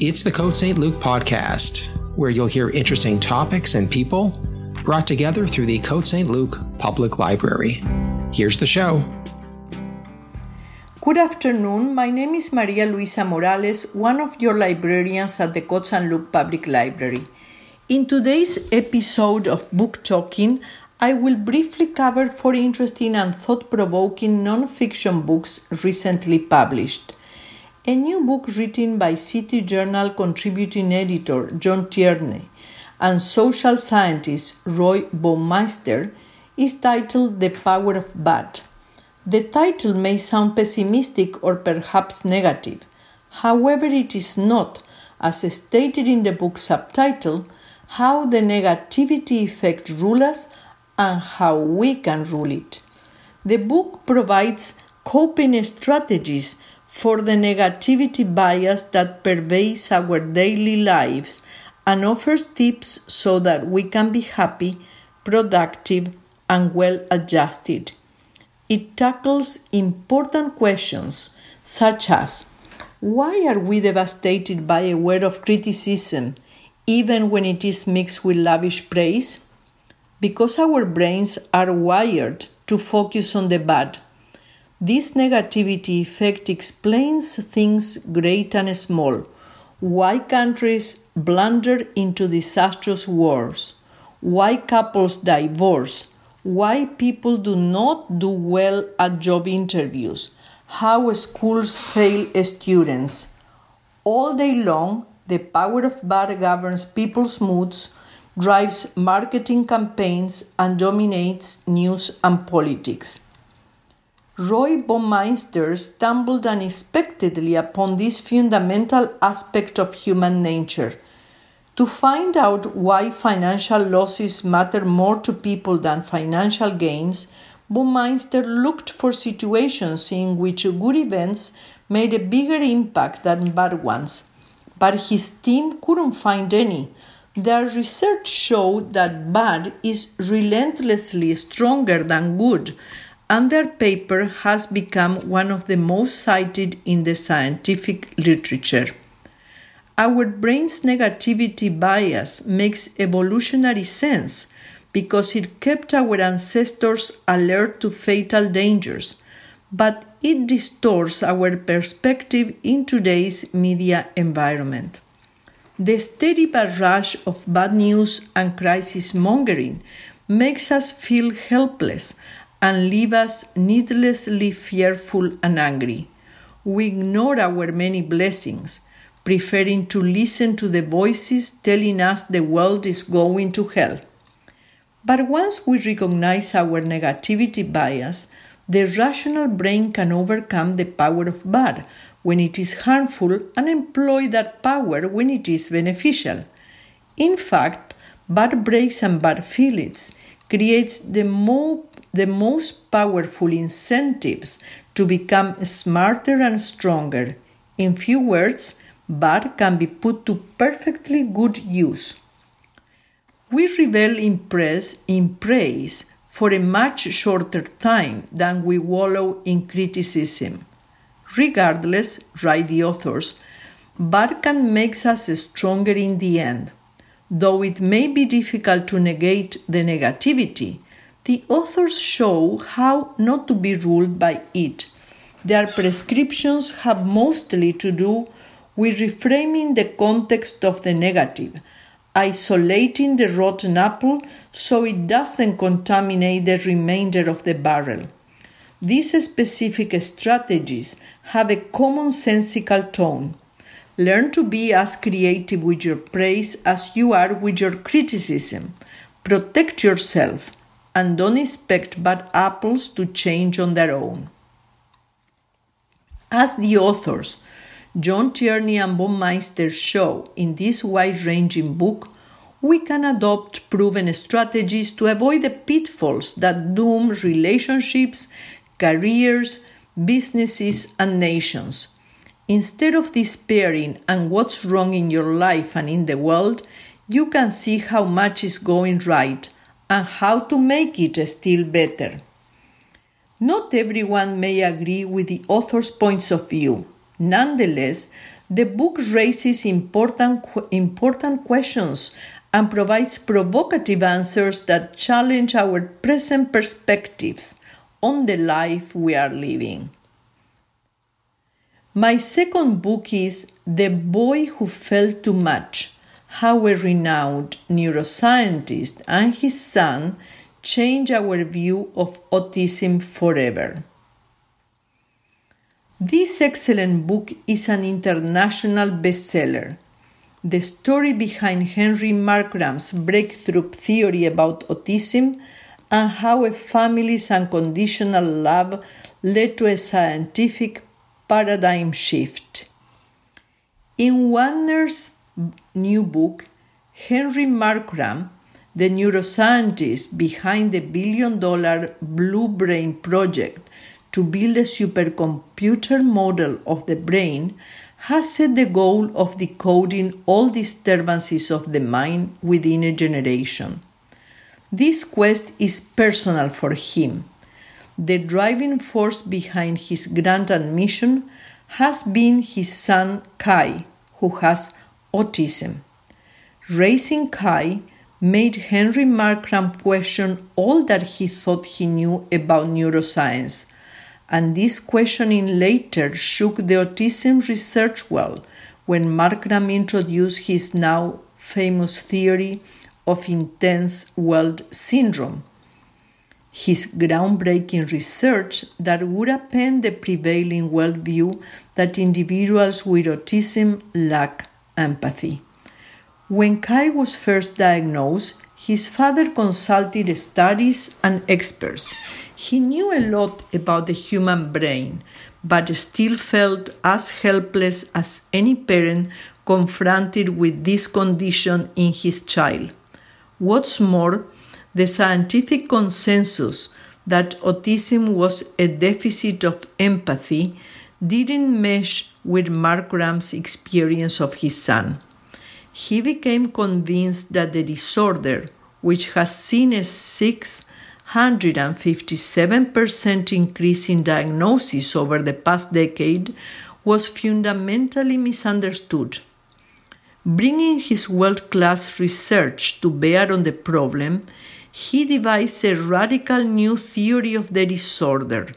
It's the Code St. Luke podcast, where you'll hear interesting topics and people brought together through the Code St. Luke Public Library. Here's the show. Good afternoon. My name is Maria Luisa Morales, one of your librarians at the Code St. Luke Public Library. In today's episode of Book Talking, I will briefly cover four interesting and thought provoking non fiction books recently published. A new book written by City Journal contributing editor John Tierney and social scientist Roy Baumeister is titled The Power of Bad. The title may sound pessimistic or perhaps negative. However, it is not, as stated in the book subtitle, how the negativity effect rules us and how we can rule it. The book provides coping strategies for the negativity bias that pervades our daily lives and offers tips so that we can be happy, productive, and well adjusted. It tackles important questions such as why are we devastated by a word of criticism even when it is mixed with lavish praise? because our brains are wired to focus on the bad. This negativity effect explains things great and small. Why countries blunder into disastrous wars? Why couples divorce? Why people do not do well at job interviews? How schools fail students? All day long, the power of bad governs people's moods drives marketing campaigns, and dominates news and politics. Roy Baumeister stumbled unexpectedly upon this fundamental aspect of human nature. To find out why financial losses matter more to people than financial gains, Baumeister looked for situations in which good events made a bigger impact than bad ones. But his team couldn't find any, their research showed that bad is relentlessly stronger than good, and their paper has become one of the most cited in the scientific literature. Our brain's negativity bias makes evolutionary sense because it kept our ancestors alert to fatal dangers, but it distorts our perspective in today's media environment. The steady barrage of bad news and crisis mongering makes us feel helpless and leave us needlessly fearful and angry. We ignore our many blessings, preferring to listen to the voices telling us the world is going to hell. But once we recognize our negativity bias, the rational brain can overcome the power of bad when it is harmful and employ that power when it is beneficial. In fact, bad breaks and bad feelings creates the, mo- the most powerful incentives to become smarter and stronger. In few words, bad can be put to perfectly good use. We revel in praise, in praise for a much shorter time than we wallow in criticism. Regardless, write the authors, Barkan makes us stronger in the end. Though it may be difficult to negate the negativity, the authors show how not to be ruled by it. Their prescriptions have mostly to do with reframing the context of the negative, isolating the rotten apple so it doesn't contaminate the remainder of the barrel. These specific strategies have a commonsensical tone. Learn to be as creative with your praise as you are with your criticism. Protect yourself and don't expect bad apples to change on their own. As the authors, John Tierney and Baumeister show in this wide ranging book, we can adopt proven strategies to avoid the pitfalls that doom relationships, careers, businesses, and nations. Instead of despairing and what's wrong in your life and in the world, you can see how much is going right and how to make it still better. Not everyone may agree with the author's points of view. Nonetheless, The book raises important, important questions and provides provocative answers that challenge our present perspectives on the life we are living. My second book is The Boy Who Felt Too Much How a Renowned Neuroscientist and His Son Change Our View of Autism Forever. This excellent book is an international bestseller the story behind Henry Markram's breakthrough theory about autism and how a family's unconditional love led to a scientific paradigm shift. In Wagner's new book, Henry Markram, the neuroscientist behind the billion dollar Blue Brain project to build a supercomputer model of the brain, has set the goal of decoding all disturbances of the mind within a generation. This quest is personal for him. The driving force behind his grand admission has been his son Kai, who has autism. Raising Kai made Henry Markram question all that he thought he knew about neuroscience and this questioning later shook the autism research world when Markram introduced his now famous theory of intense world syndrome. His groundbreaking research that would append the prevailing worldview that individuals with autism lack empathy. When Kai was first diagnosed, his father consulted studies and experts. He knew a lot about the human brain, but still felt as helpless as any parent confronted with this condition in his child. What's more, the scientific consensus that autism was a deficit of empathy didn't mesh with Markram's experience of his son. He became convinced that the disorder, which has seen a six 157% increase in diagnosis over the past decade was fundamentally misunderstood. Bringing his world class research to bear on the problem, he devised a radical new theory of the disorder.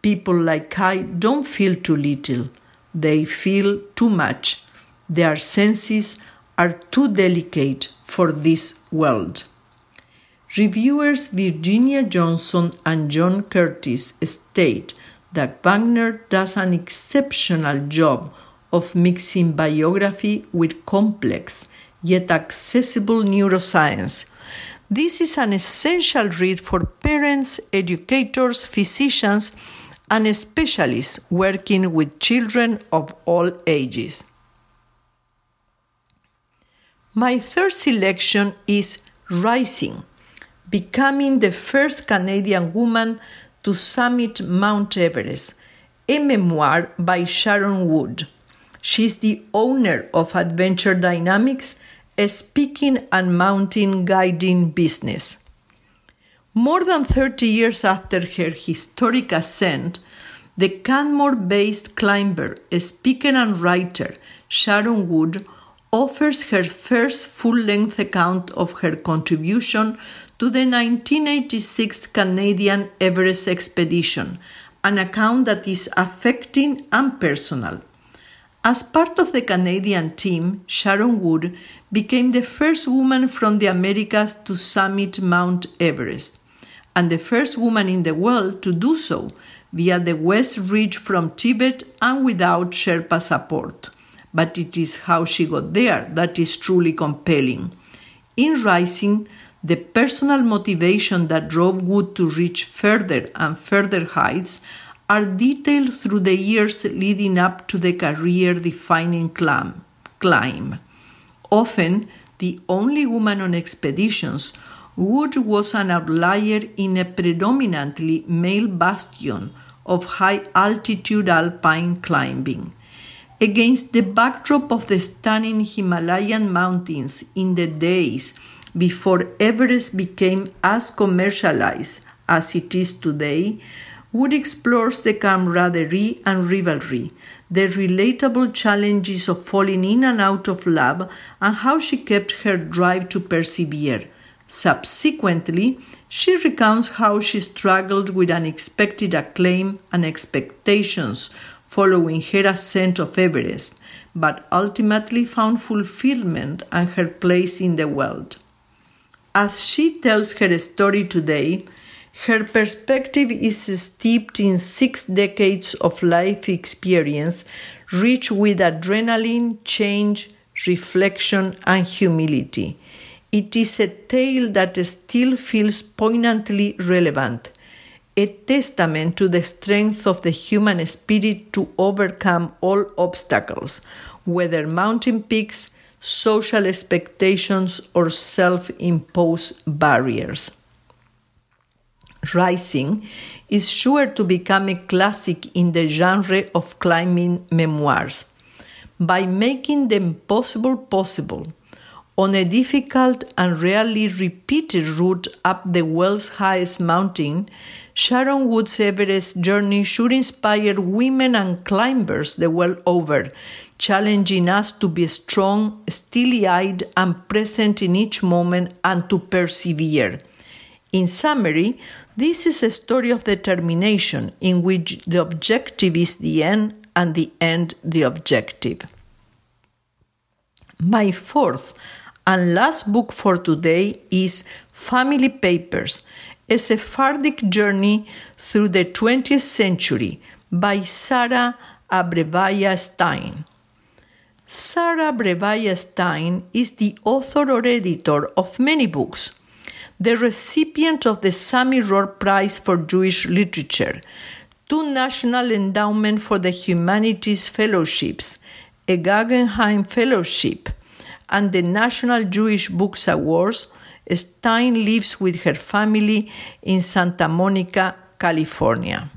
People like Kai don't feel too little, they feel too much. Their senses are too delicate for this world. Reviewers Virginia Johnson and John Curtis state that Wagner does an exceptional job of mixing biography with complex yet accessible neuroscience. This is an essential read for parents, educators, physicians, and specialists working with children of all ages. My third selection is Rising becoming the first Canadian woman to summit Mount Everest, a memoir by Sharon Wood. She is the owner of Adventure Dynamics, a speaking and mountain guiding business. More than 30 years after her historic ascent, the Canmore based climber, speaker, and writer Sharon Wood offers her first full length account of her contribution to the 1986 Canadian Everest expedition, an account that is affecting and personal. As part of the Canadian team, Sharon Wood became the first woman from the Americas to summit Mount Everest, and the first woman in the world to do so via the West Ridge from Tibet and without Sherpa support. But it is how she got there that is truly compelling. In Rising, the personal motivation that drove Wood to reach further and further heights are detailed through the years leading up to the career defining climb. Often, the only woman on expeditions, Wood was an outlier in a predominantly male bastion of high altitude alpine climbing. Against the backdrop of the stunning Himalayan mountains in the days before Everest became as commercialized as it is today, Wood explores the camaraderie and rivalry, the relatable challenges of falling in and out of love, and how she kept her drive to persevere. Subsequently, she recounts how she struggled with unexpected acclaim and expectations following her ascent of Everest, but ultimately found fulfillment and her place in the world. As she tells her story today, her perspective is steeped in six decades of life experience, rich with adrenaline, change, reflection, and humility. It is a tale that still feels poignantly relevant, a testament to the strength of the human spirit to overcome all obstacles, whether mountain peaks, social expectations, or self imposed barriers. Rising is sure to become a classic in the genre of climbing memoirs by making the impossible possible on a difficult and rarely repeated route up the world's highest mountain, Sharon Wood's Everest journey should inspire women and climbers the world over, challenging us to be strong, steely eyed, and present in each moment and to persevere. In summary, this is a story of determination in which the objective is the end and the end the objective. My fourth and last book for today is Family Papers A Sephardic Journey Through the 20th Century by Sarah Abrevaya Stein. Sarah Abrevaya Stein is the author or editor of many books, the recipient of the Sami Rohr Prize for Jewish Literature, two National Endowment for the Humanities Fellowships, a Guggenheim Fellowship, and the National Jewish Books Awards, Stein lives with her family in Santa Monica, California.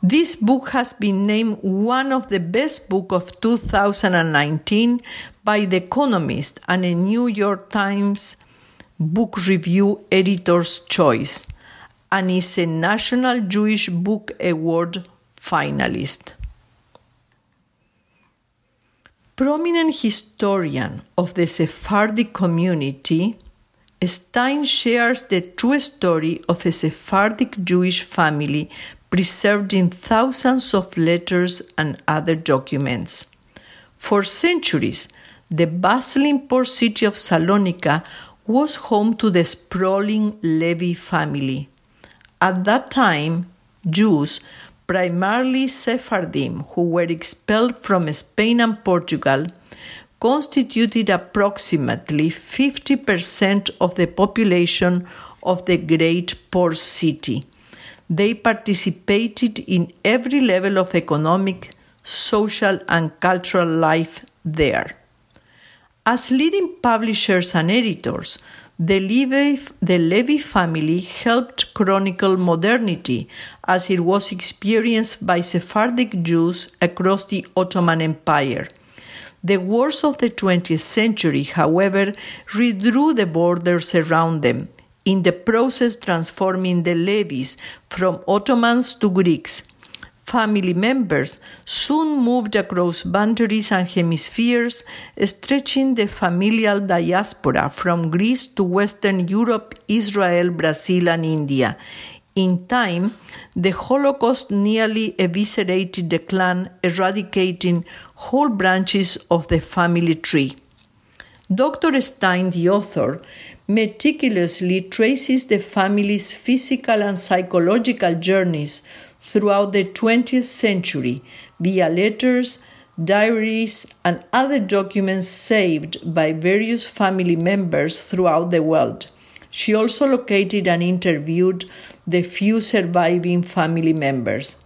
This book has been named one of the best books of 2019 by The Economist and a New York Times Book Review Editor's Choice, and is a National Jewish Book Award finalist prominent historian of the Sephardic community, Stein shares the true story of a Sephardic Jewish family preserved in thousands of letters and other documents. For centuries, the bustling port city of Salonika was home to the sprawling Levy family. At that time, Jews primarily Sephardim, who were expelled from Spain and Portugal, constituted approximately 50% of the population of the great port city. They participated in every level of economic, social, and cultural life there. As leading publishers and editors, the Levy, the Levi family helped chronicle modernity as it was experienced by Sephardic Jews across the Ottoman Empire. The wars of the 20th century, however, redrew the borders around them, in the process transforming the Levis from Ottomans to Greeks family members soon moved across boundaries and hemispheres, stretching the familial diaspora from Greece to Western Europe, Israel, Brazil, and India. In time, the Holocaust nearly eviscerated the clan, eradicating whole branches of the family tree. Dr. Stein, the author, meticulously traces the family's physical and psychological journeys throughout the 20th century via letters, diaries, and other documents saved by various family members throughout the world. She also located and interviewed the few surviving family members.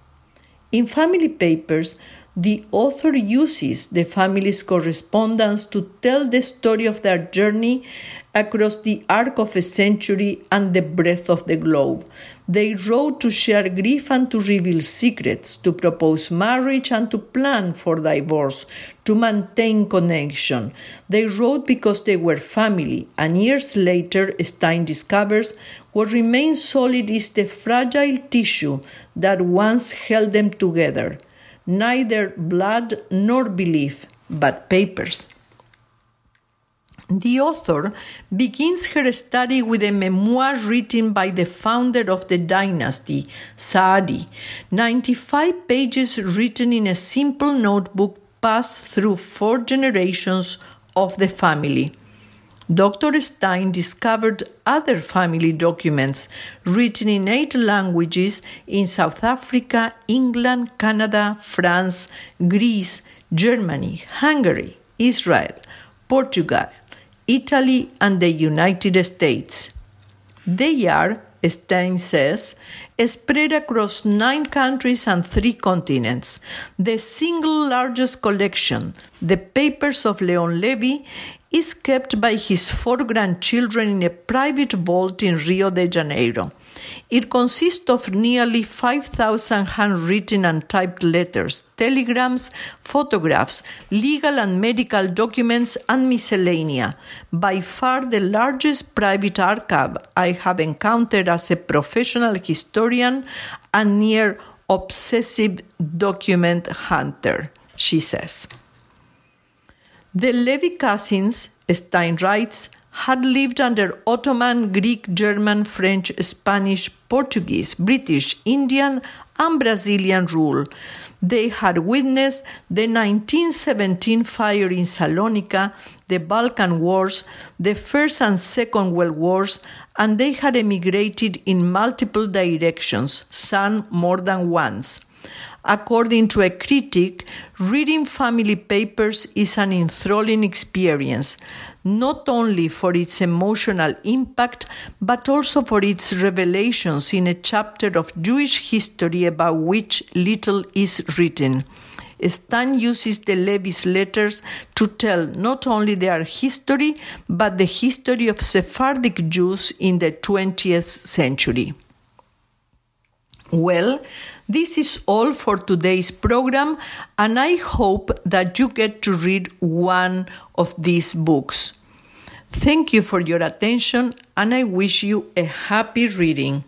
In family papers, the author uses the family's correspondence to tell the story of their journey across the arc of a century and the breadth of the globe. They wrote to share grief and to reveal secrets, to propose marriage and to plan for divorce, to maintain connection. They wrote because they were family, and years later, Stein discovers what remains solid is the fragile tissue that once held them together neither blood nor belief, but papers. The author begins her study with a memoir written by the founder of the dynasty, Saadi, 95 pages written in a simple notebook passed through four generations of the family. Dr. Stein discovered other family documents written in eight languages in South Africa, England, Canada, France, Greece, Germany, Hungary, Israel, Portugal, Italy, and the United States. They are, Stein says, spread across nine countries and three continents. The single largest collection, the papers of Leon Levy, is kept by his four grandchildren in a private vault in Rio de Janeiro. It consists of nearly 5,000 handwritten and typed letters, telegrams, photographs, legal and medical documents, and miscellanea. By far the largest private archive I have encountered as a professional historian and near obsessive document hunter, she says. The Levy cousins, Stein writes, had lived under Ottoman, Greek, German, French, Spanish, Portuguese, British, Indian, and Brazilian rule. They had witnessed the 1917 fire in Salonika, the Balkan Wars, the First and Second World Wars, and they had emigrated in multiple directions, some more than once. According to a critic, reading family papers is an enthralling experience, not only for its emotional impact, but also for its revelations in a chapter of Jewish history about which little is written. Stein uses the Levy's letters to tell not only their history, but the history of Sephardic Jews in the 20th century. Well, this is all for today's program, and I hope that you get to read one of these books. Thank you for your attention, and I wish you a happy reading.